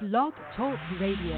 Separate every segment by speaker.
Speaker 1: Blog Talk Radio.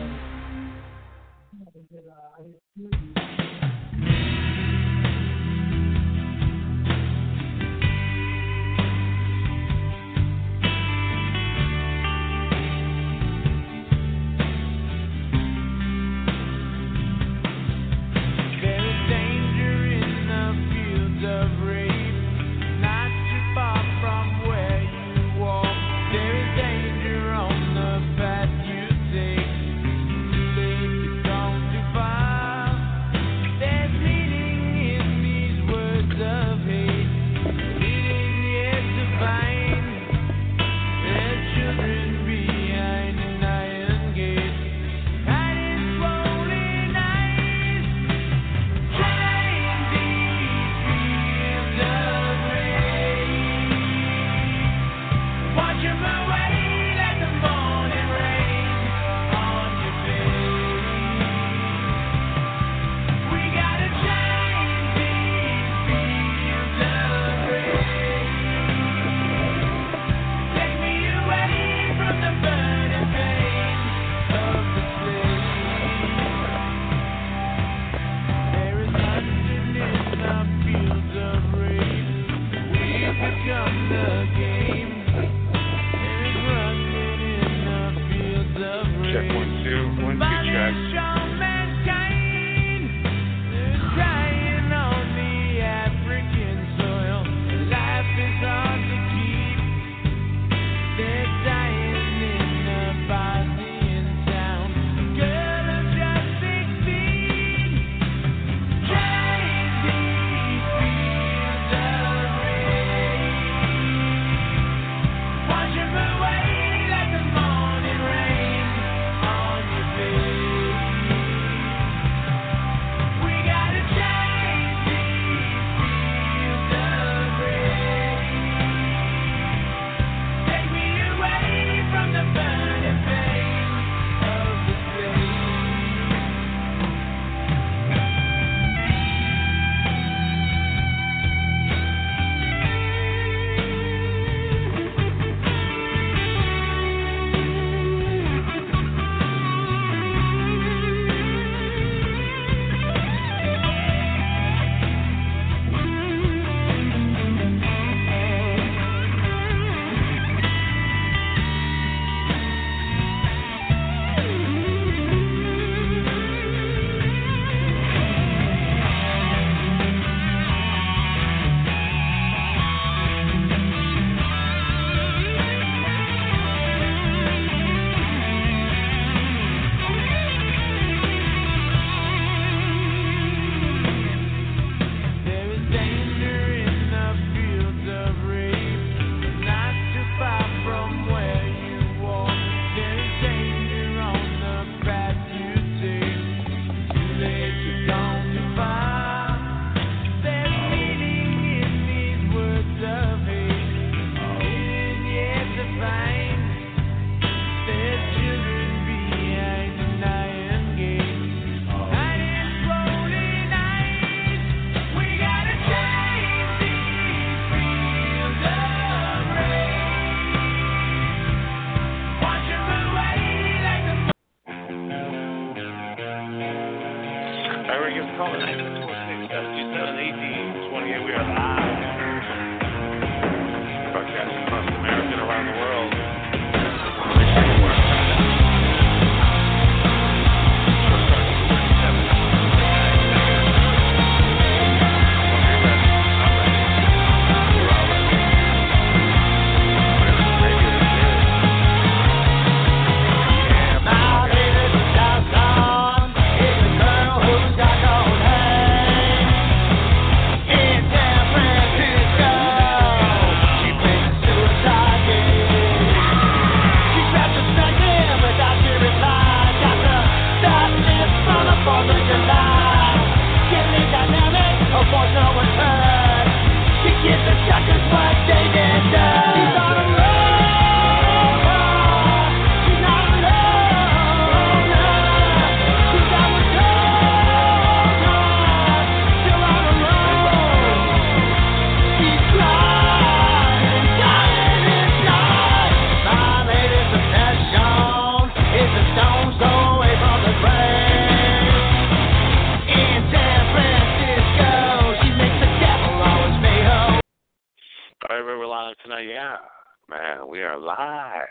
Speaker 2: Live.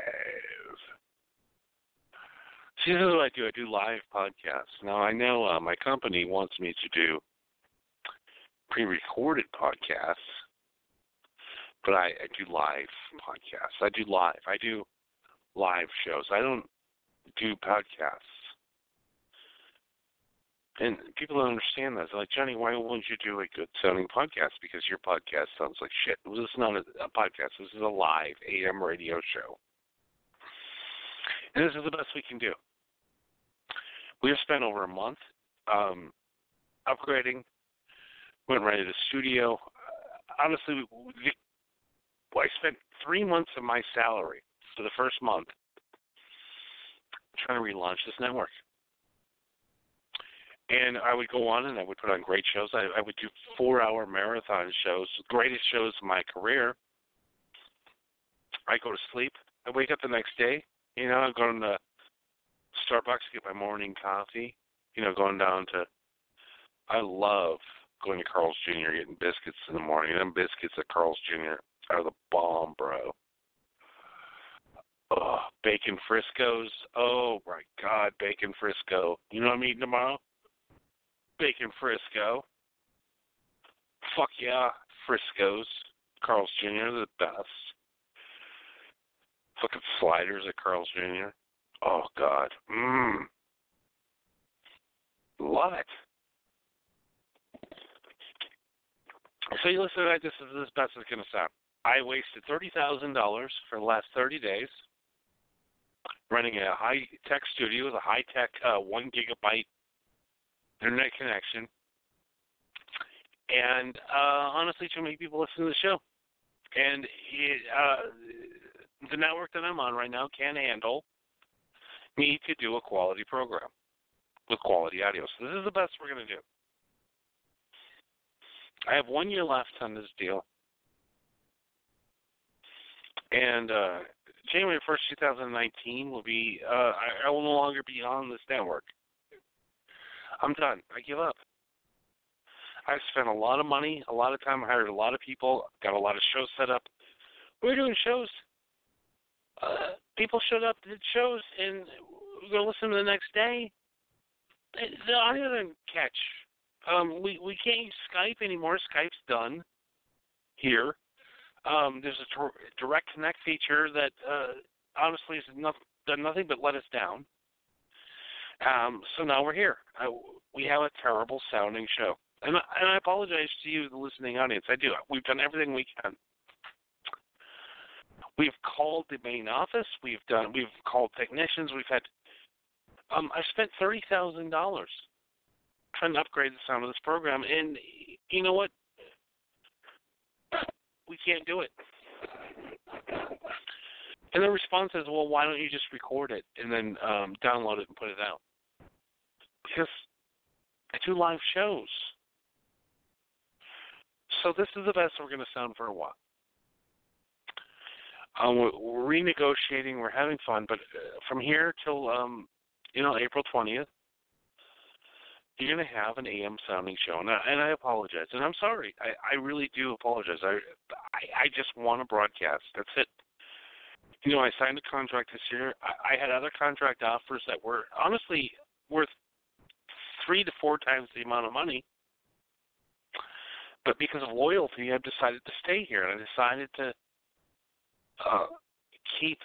Speaker 2: See, this is what I do. I do live podcasts. Now, I know uh, my company wants me to do pre-recorded podcasts, but I, I do live podcasts. I do live. I do live shows. I don't do podcasts. And people don't understand that. They're like, Johnny, why won't you do a good sounding podcast? Because your podcast sounds like shit. This is not a, a podcast. This is a live AM radio show. And this is the best we can do. We have spent over a month um, upgrading, went right to the studio. Uh, honestly, we, I spent three months of my salary for the first month trying to relaunch this network. And I would go on and I would put on great shows. I, I would do four hour marathon shows, greatest shows of my career. I go to sleep. I wake up the next day. You know, I'm going to Starbucks to get my morning coffee. You know, going down to. I love going to Carl's Jr. getting biscuits in the morning. Them biscuits at Carl's Jr. are the bomb, bro. Oh, bacon Frisco's. Oh my God, bacon Frisco. You know what I'm eating tomorrow? Bacon Frisco. Fuck yeah, Frisco's. Carl's Jr. the best. Fucking sliders at Carl's Jr. Oh God. Mmm. Love it. So you listen to that, this is as best it's gonna sound. I wasted thirty thousand dollars for the last thirty days running a high tech studio with a high tech uh, one gigabyte internet connection. And uh, honestly, too many people listen to the show. And it, uh, the network that I'm on right now can't handle me to do a quality program with quality audio. So this is the best we're going to do. I have one year left on this deal. And uh, January 1st, 2019 will be, uh, I, I will no longer be on this network. I'm done. I give up. I've spent a lot of money, a lot of time, hired a lot of people, got a lot of shows set up. We're doing shows. Uh, people showed up, did shows, and we're going to listen to the next day. The audio didn't catch. Um, we we can't use Skype anymore. Skype's done here. Um, there's a direct connect feature that uh, honestly has not, done nothing but let us down. Um, so now we're here. I, we have a terrible sounding show, and and I apologize to you, the listening audience. I do. We've done everything we can. We've called the main office. We've done. We've called technicians. We've had. Um, I spent thirty thousand dollars trying to upgrade the sound of this program, and you know what? We can't do it. And the response is, well, why don't you just record it and then um, download it and put it out? I do live shows. So this is the best we're going to sound for a while. Um, we're, we're renegotiating. We're having fun, but uh, from here till um, you know April twentieth, you're going to have an AM sounding show, and I, and I apologize, and I'm sorry. I, I really do apologize. I, I I just want to broadcast. That's it. You know, I signed a contract this year. I, I had other contract offers that were honestly worth three to four times the amount of money. But because of loyalty, I've decided to stay here, and I decided to uh, keep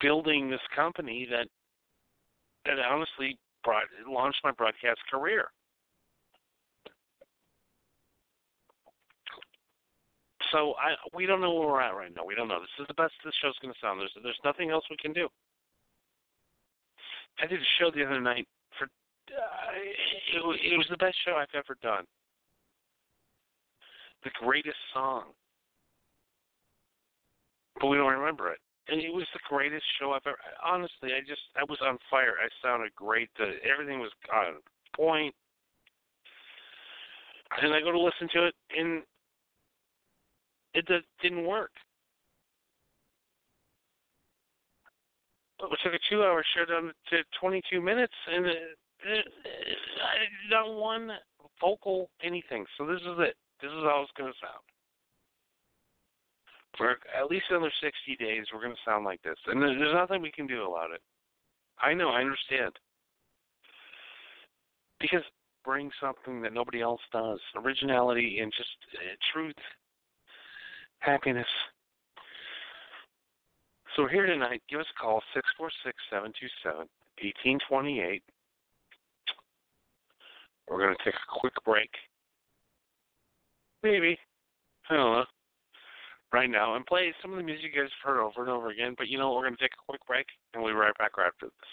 Speaker 2: building this company that that honestly brought launched my broadcast career. So I we don't know where we're at right now. We don't know. This is the best this show's going to sound. There's there's nothing else we can do. I did a show the other night for uh, it, it was the best show I've ever done. The greatest song, but we don't remember it and it was the greatest show I've ever. Honestly, I just I was on fire. I sounded great. The, everything was on point. And I go to listen to it, and it didn't work. It took a two-hour show down to 22 minutes, and not one vocal anything. So this is it. This is how it's going to sound. For at least another 60 days, we're going to sound like this. And there's nothing we can do about it. I know, I understand. Because bring something that nobody else does originality and just uh, truth, happiness. So we're here tonight. Give us a call, 646 727 1828. We're going to take a quick break. Maybe. I don't know. Right now, and play some of the music you guys have heard over and over again. But you know, we're going to take a quick break, and we'll be right back right after this.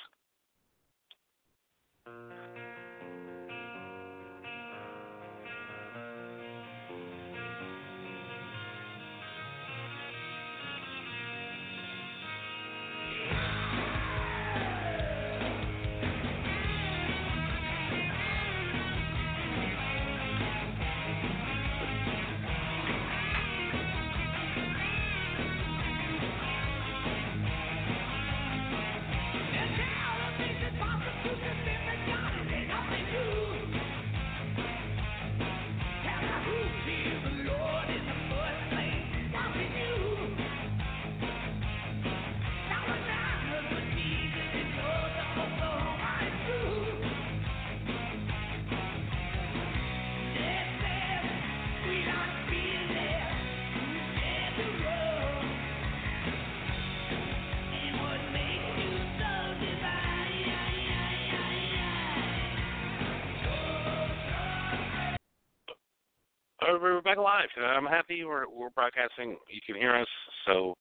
Speaker 2: We're back live. I'm happy we're we're broadcasting. You can hear us. So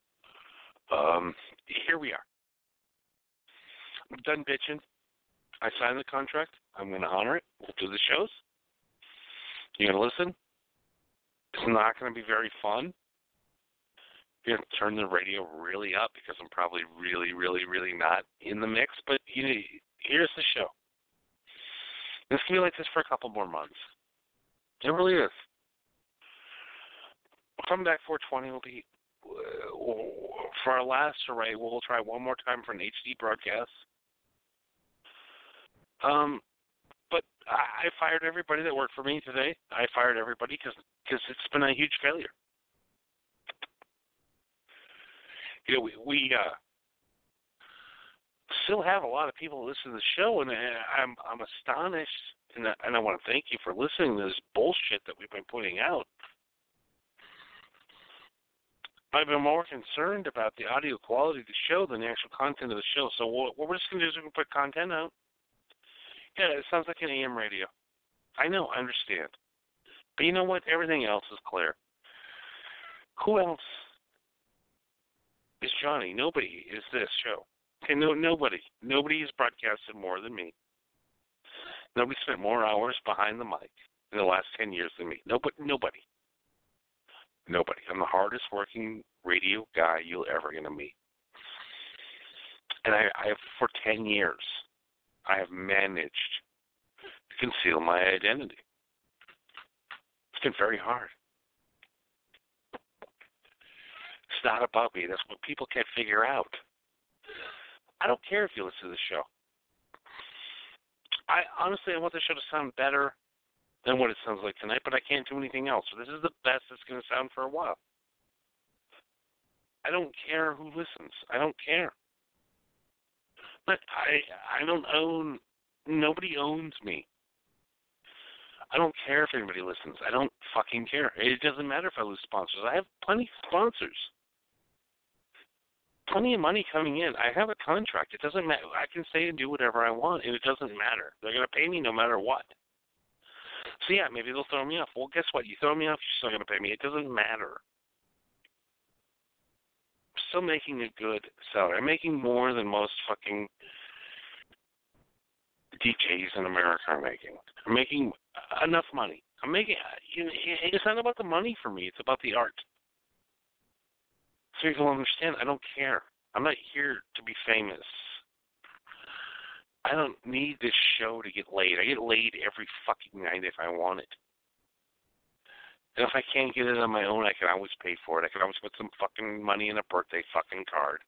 Speaker 2: um, here we are. I'm done bitching. I signed the contract. I'm going to honor it. We'll do the shows. You're going to listen. It's not going to be very fun. You're going to turn the radio really up because I'm probably really, really, really not in the mix. But you know, here's the show. Going to be like this for a couple more months. It really is. Coming back 420 will be uh, for our last array. We'll try one more time for an HD broadcast. Um, but I, fired everybody that worked for me today. I fired everybody because because it's been a huge failure. You know, we, we uh, still have a lot of people listen to the show, and I'm I'm astonished, and I, and I want to thank you for listening to this bullshit that we've been putting out. I've been more concerned about the audio quality of the show than the actual content of the show. So what, what we're just going to do is we're going to put content out. Yeah, it sounds like an AM radio. I know, I understand. But you know what? Everything else is clear. Who else is Johnny? Nobody is this show. Okay, no, nobody. Nobody has broadcasted more than me. Nobody spent more hours behind the mic in the last ten years than me. Nobody. Nobody. Nobody. I'm the hardest working radio guy you'll ever gonna meet. And I, I have for ten years, I have managed to conceal my identity. It's been very hard. It's not about me. That's what people can't figure out. I don't care if you listen to the show. I honestly I want the show to sound better than what it sounds like tonight, but I can't do anything else. So this is the best it's going to sound for a while. I don't care who listens. I don't care. But I I don't own nobody owns me. I don't care if anybody listens. I don't fucking care. It doesn't matter if I lose sponsors. I have plenty of sponsors. Plenty of money coming in. I have a contract. It doesn't matter. I can say and do whatever I want, and it doesn't matter. They're going to pay me no matter what. So yeah, maybe they'll throw me off. Well, guess what? You throw me off, you're still going to pay me. It doesn't matter. I'm still making a good salary. I'm making more than most fucking DJs in America are making. I'm making enough money. I'm making. You know, it's not about the money for me. It's about the art. So people understand. I don't care. I'm not here to be famous. I don't need this show to get laid. I get laid every fucking night if I want it. And if I can't get it on my own, I can always pay for it. I can always put some fucking money in a birthday fucking card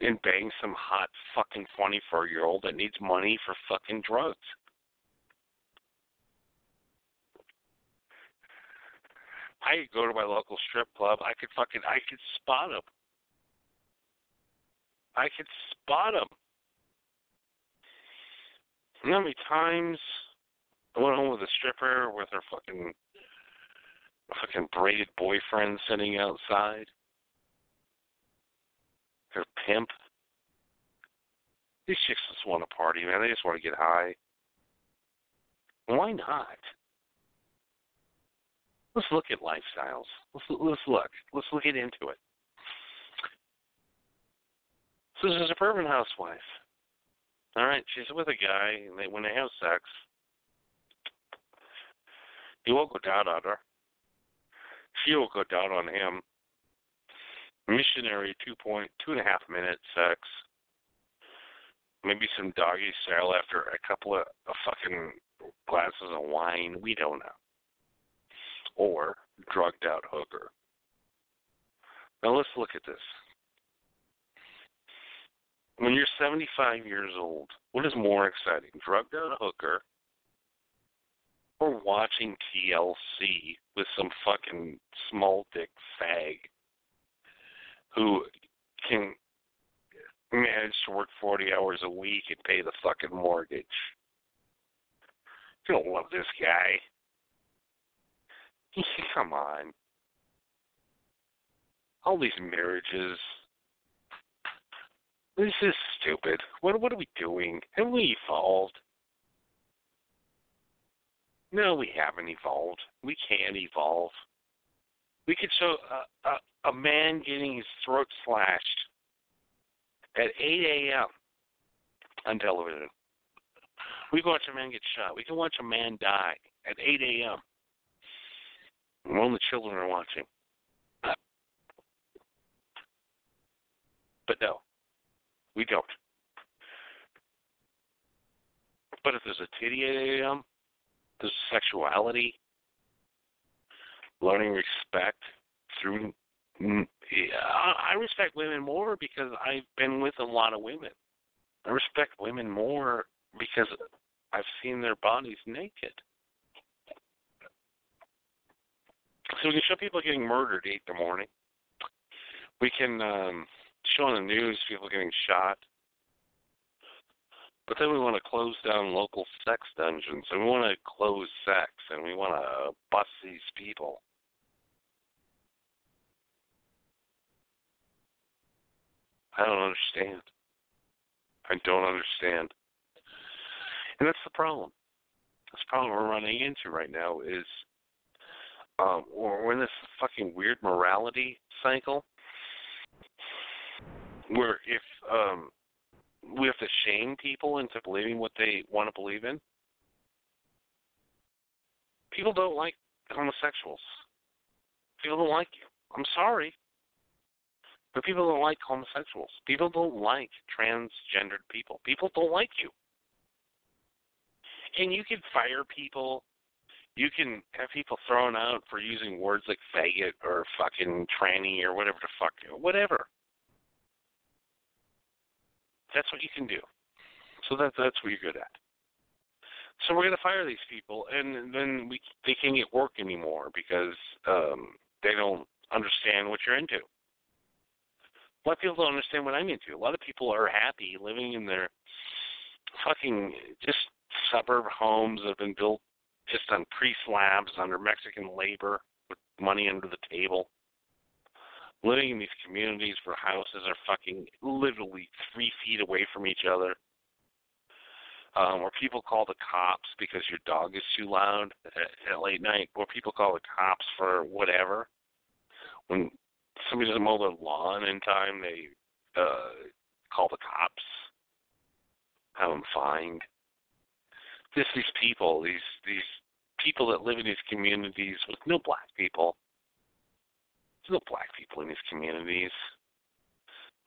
Speaker 2: and bang some hot fucking 24 year old that needs money for fucking drugs. I could go to my local strip club. I could fucking I could spot them. I could spot them. You know how many times I went home with a stripper with her fucking fucking braided boyfriend sitting outside? Her pimp. These chicks just want to party, man. They just want to get high. Why not? Let's look at lifestyles. Let's let's look. Let's look into it. So there's a suburban housewife. All right, she's with a guy, and they when they have sex, he will go down on her. She will go down on him. Missionary two point two and a half minute sex. Maybe some doggy style after a couple of, of fucking glasses of wine. We don't know. Or drugged out hooker. Now let's look at this. When you're 75 years old, what is more exciting, drugged out hooker or watching TLC with some fucking small dick fag who can manage to work 40 hours a week and pay the fucking mortgage? You don't love this guy. Come on. All these marriages. This is stupid. What what are we doing? Have we evolved? No, we haven't evolved. We can't evolve. We could show a, a, a man getting his throat slashed at 8 a.m. on television. We can watch a man get shot. We can watch a man die at 8 a.m. when the children are watching. But no, we don't. But if there's a 8 there's sexuality, learning respect through. I respect women more because I've been with a lot of women. I respect women more because I've seen their bodies naked. So we can show people getting murdered eight in the morning. We can um, show on the news people getting shot. But then we want to close down local sex dungeons, and we want to close sex, and we want to bust these people. I don't understand. I don't understand. And that's the problem. That's the problem we're running into right now is um, we're in this fucking weird morality cycle where if um, we have to shame people into believing what they want to believe in. People don't like homosexuals. People don't like you. I'm sorry. But people don't like homosexuals. People don't like transgendered people. People don't like you. And you can fire people. You can have people thrown out for using words like faggot or fucking tranny or whatever the fuck, whatever. That's what you can do. So that that's what you're good at. So we're gonna fire these people, and then we they can't get work anymore because um, they don't understand what you're into. A lot of people don't understand what I'm into. A lot of people are happy living in their fucking just suburb homes that have been built just on pre-slabs under Mexican labor with money under the table. Living in these communities where houses are fucking literally three feet away from each other. Um, where people call the cops because your dog is too loud at, at late night, where people call the cops for whatever. When somebody doesn't mow their lawn in time, they uh, call the cops, have them fined. Just these people, these these people that live in these communities with no black people. No black people in these communities.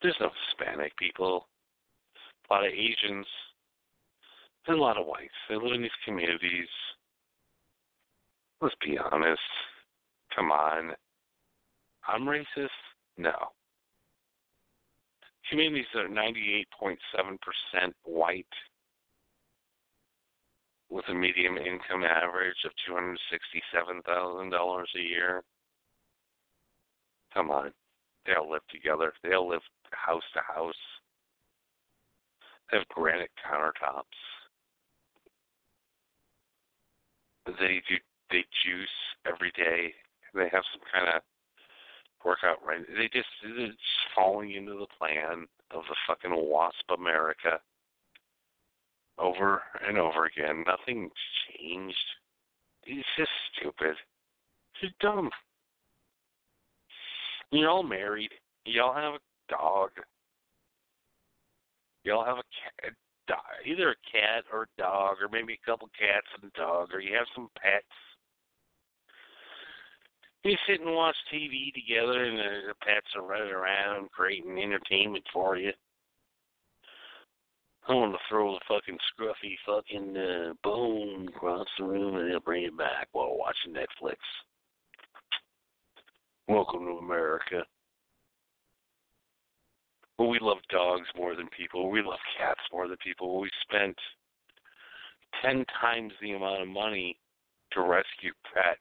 Speaker 2: There's no Hispanic people. A lot of Asians. There's a lot of whites. They live in these communities. Let's be honest. Come on. I'm racist? No. Communities that are 98.7% white with a median income average of $267,000 a year. Come on. They all live together. They all live house to house. They have granite countertops. They do they juice every day. They have some kind of workout right. They just it's falling into the plan of the fucking WASP America over and over again. Nothing's changed. It's just stupid. It's dumb. You're all married. You all have a dog. You all have a cat, either a cat or a dog, or maybe a couple cats and a dog, or you have some pets. You sit and watch TV together, and the, the pets are running around creating entertainment for you. I want to throw the fucking scruffy fucking uh, bone across the room, and they'll bring it back while watching Netflix. Welcome to America. Well, we love dogs more than people. We love cats more than people. We spent ten times the amount of money to rescue pets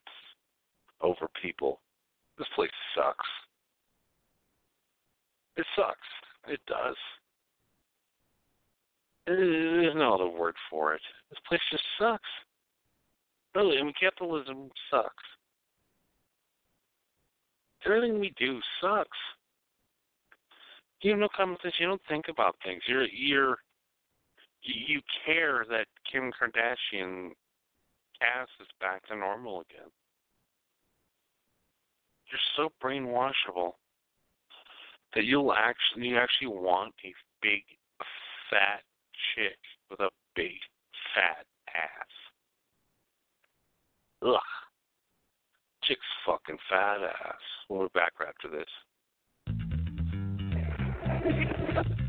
Speaker 2: over people. This place sucks. It sucks. It does. There's no other word for it. This place just sucks. Really, I mean, capitalism sucks. Everything we do sucks. You have no common sense. You don't think about things. You're you're you care that Kim Kardashian cast is back to normal again. You're so brainwashable that you'll actually you actually want a big fat chick with a big fat ass. Ugh. Chick's fucking fat ass. We'll be back after this.
Speaker 3: This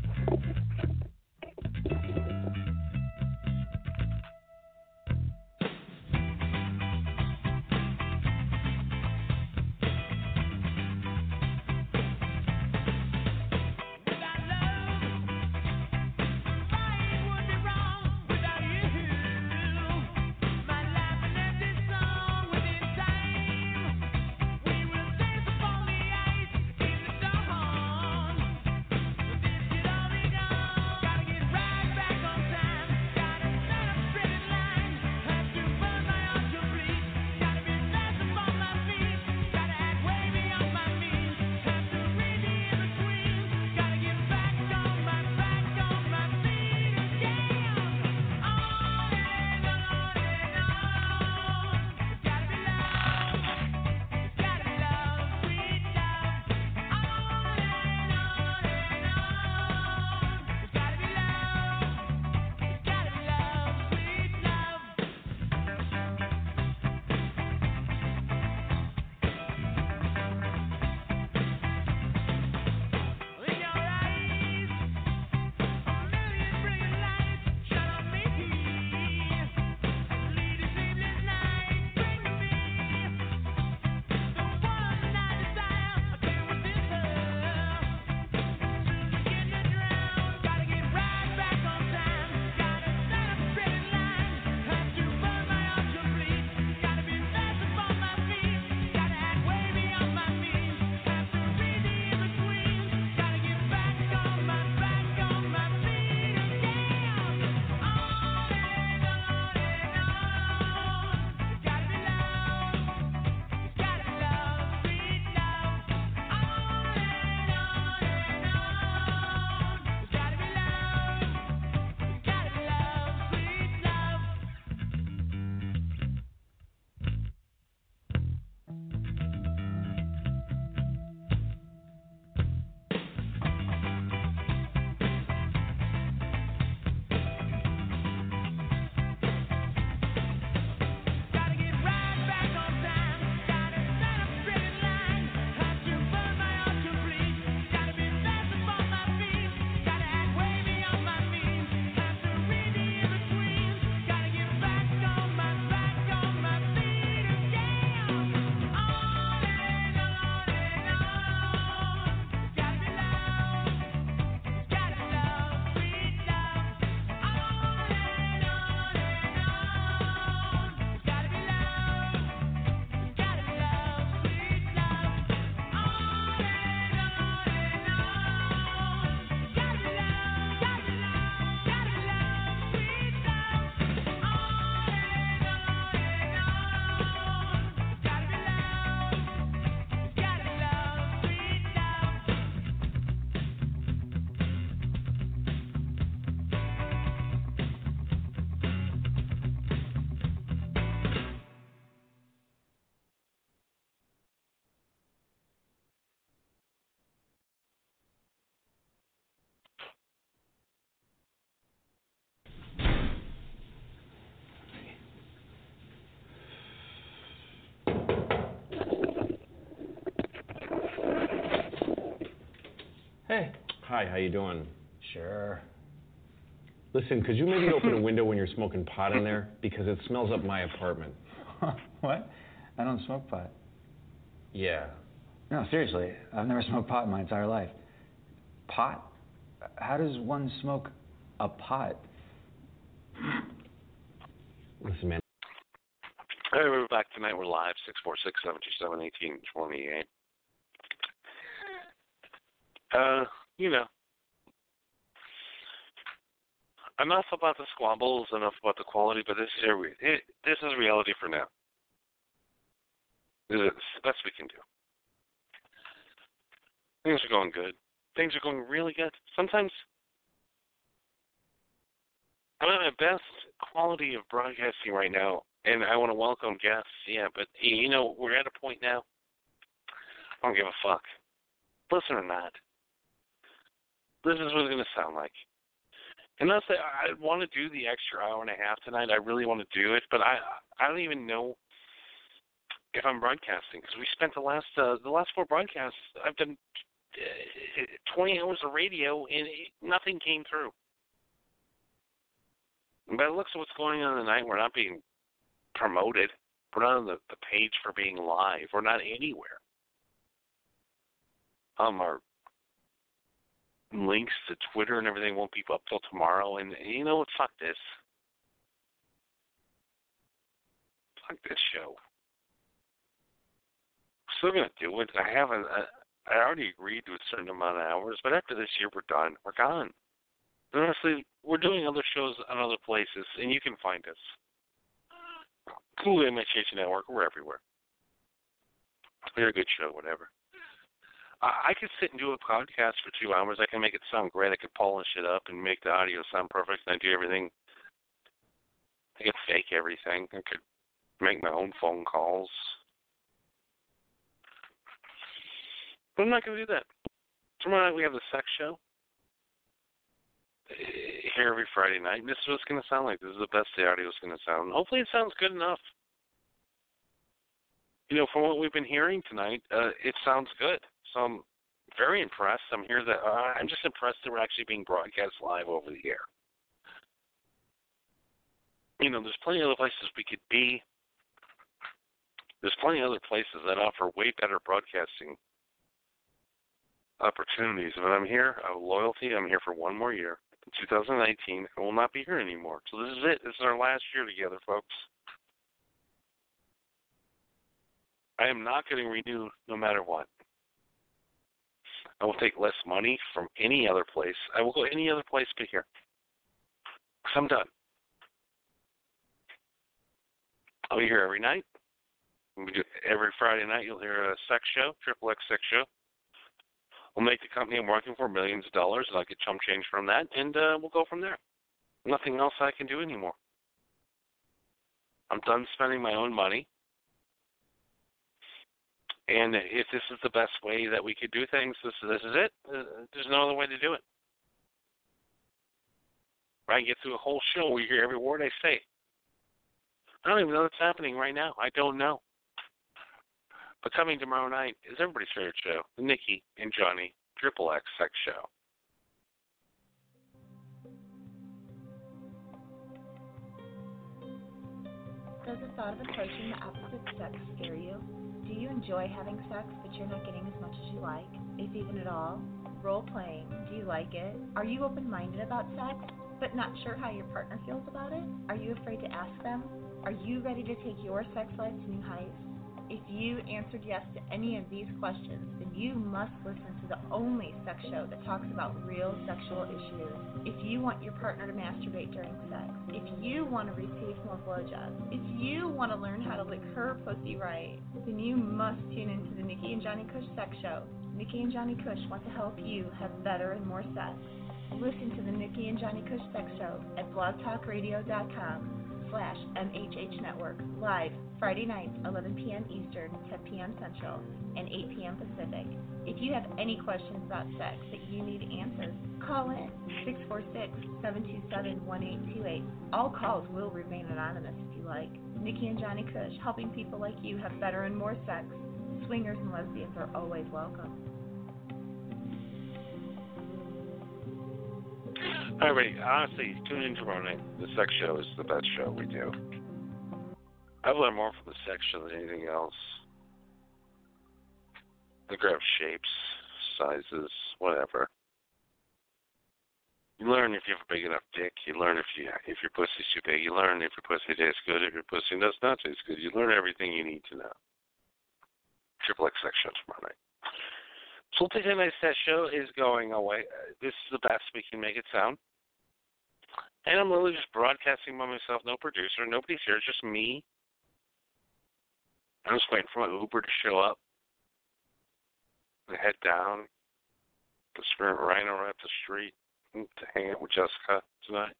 Speaker 1: Hi, how you doing?
Speaker 4: Sure.
Speaker 1: Listen, could you maybe open a window when you're smoking pot in there? Because it smells up my apartment.
Speaker 4: what? I don't smoke pot.
Speaker 1: Yeah.
Speaker 4: No, seriously. I've never smoked pot in my entire life. Pot? How does one smoke a pot?
Speaker 1: Listen, man.
Speaker 2: Hey, we're back tonight. We're live, 646 727 1828. Uh, you know, I'm enough about the squabbles, enough about the quality, but this is, re- it, this is reality for now. This is the best we can do. Things are going good. Things are going really good. Sometimes I'm at my best quality of broadcasting right now, and I want to welcome guests, yeah, but you know, we're at a point now. I don't give a fuck. Listen or not. This is what it's going to sound like. And that's it. I want to do the extra hour and a half tonight. I really want to do it, but I I don't even know if I'm broadcasting because we spent the last uh, the last four broadcasts. I've done uh, 20 hours of radio and it, nothing came through. By the looks of what's going on tonight, we're not being promoted. We're not on the, the page for being live. We're not anywhere. Um, our links to Twitter and everything won't be up till tomorrow. And you know what? Fuck this. Fuck this show. Still gonna do it. I haven't. I, I already agreed to a certain amount of hours, but after this year, we're done. We're gone. And honestly, we're doing other shows on other places, and you can find us. Cool MHH Network. We're everywhere. We're a good show, whatever. I, could sit and do a podcast for two hours. I can make it sound great. I could polish it up and make the audio sound perfect. And I do everything. I could fake everything. I could make my own phone calls. But I'm not going to do that. Tomorrow night we have the sex show eh, here every Friday night. And this is what it's going to sound like. This is the best the audio is going to sound. Hopefully it sounds good enough. You know, from what we've been hearing tonight, uh, it sounds good. So I'm very impressed. I'm here that uh, I'm just impressed that we're actually being broadcast live over the air. You know, there's plenty of other places we could be. There's plenty of other places that offer way better broadcasting opportunities. But I'm here of loyalty. I'm here for one more year. In 2019, I will not be here anymore. So this is it. This is our last year together, folks. I am not getting renewed no matter what. I will take less money from any other place. I will go any other place but here. I'm done. I'll be here every night. Every Friday night, you'll hear a sex show, triple X sex show. We'll make the company I'm working for millions of dollars, and I'll get chump change from that, and uh, we'll go from there. Nothing else I can do anymore. I'm done spending my own money. And if this is the best way that we could do things, this this is it. Uh, there's no other way to do it. I get through a whole show you hear every word I say. I don't even know what's happening right now. I don't know. But coming tomorrow night is everybody's favorite show, the Nikki and Johnny Triple X Sex Show.
Speaker 5: Does the thought of approaching the opposite sex scare you? You enjoy having sex but you're not getting as much as you like, if even at all? Role playing, do you like it? Are you open minded about sex but not sure how your partner feels about it? Are you afraid to ask them? Are you ready to take your sex life to new heights? If you answered yes to any of these questions, then you must listen to the only sex show that talks about real sexual issues. If you want your partner to masturbate during sex, if you want to receive more blowjobs, if you want to learn how to lick her pussy right, then you must tune into the Nikki and Johnny Cush sex show. Nikki and Johnny Cush want to help you have better and more sex. Listen to the Nikki and Johnny Cush sex show at blogtalkradio.com slash MHH Network, live Friday nights, 11 p.m. Eastern, 10 p.m. Central, and 8 p.m. Pacific. If you have any questions about sex that you need answered, call in 646-727-1828. All calls will remain anonymous if you like. Nikki and Johnny Cush, helping people like you have better and more sex. Swingers and lesbians are always welcome.
Speaker 2: Everybody, honestly, tune in tomorrow night. The sex show is the best show we do. I've learned more from the section than anything else. I grab shapes, sizes, whatever. You learn if you have a big enough dick. You learn if you if your pussy's too big. You learn if your pussy tastes good. If your pussy does not taste good, you learn everything you need to know. Triple X show tomorrow night. So tonight's sex show is going away. This is the best we can make it sound. And I'm literally just broadcasting by myself, no producer, nobody's here, just me. I'm just waiting for my Uber to show up. I head down to Spirit Rhino right up the street to hang out with Jessica tonight.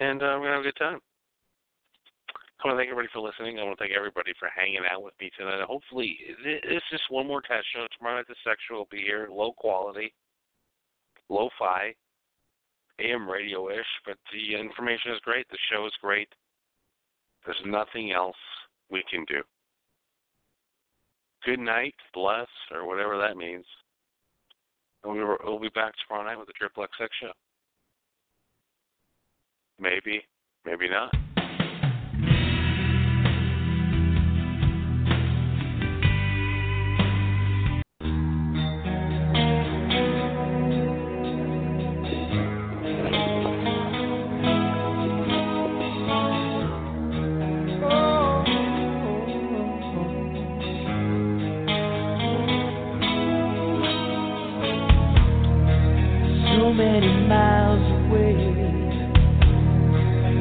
Speaker 2: And uh, we're going to have a good time. I want to thank everybody for listening. I want to thank everybody for hanging out with me tonight. Hopefully, this is just one more test show. Tomorrow night, the sexual will be here, low quality, lo-fi, AM radio-ish, but the information is great. The show is great. There's nothing else we can do. Good night, bless, or whatever that means. And we will we'll be back tomorrow night with the Triple X Show. Maybe, maybe not.
Speaker 3: Miles away.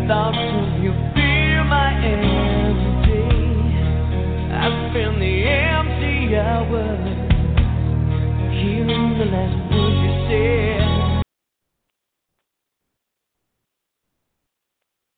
Speaker 3: Thoughts of you fill my every day. I spend the empty hours hearing the last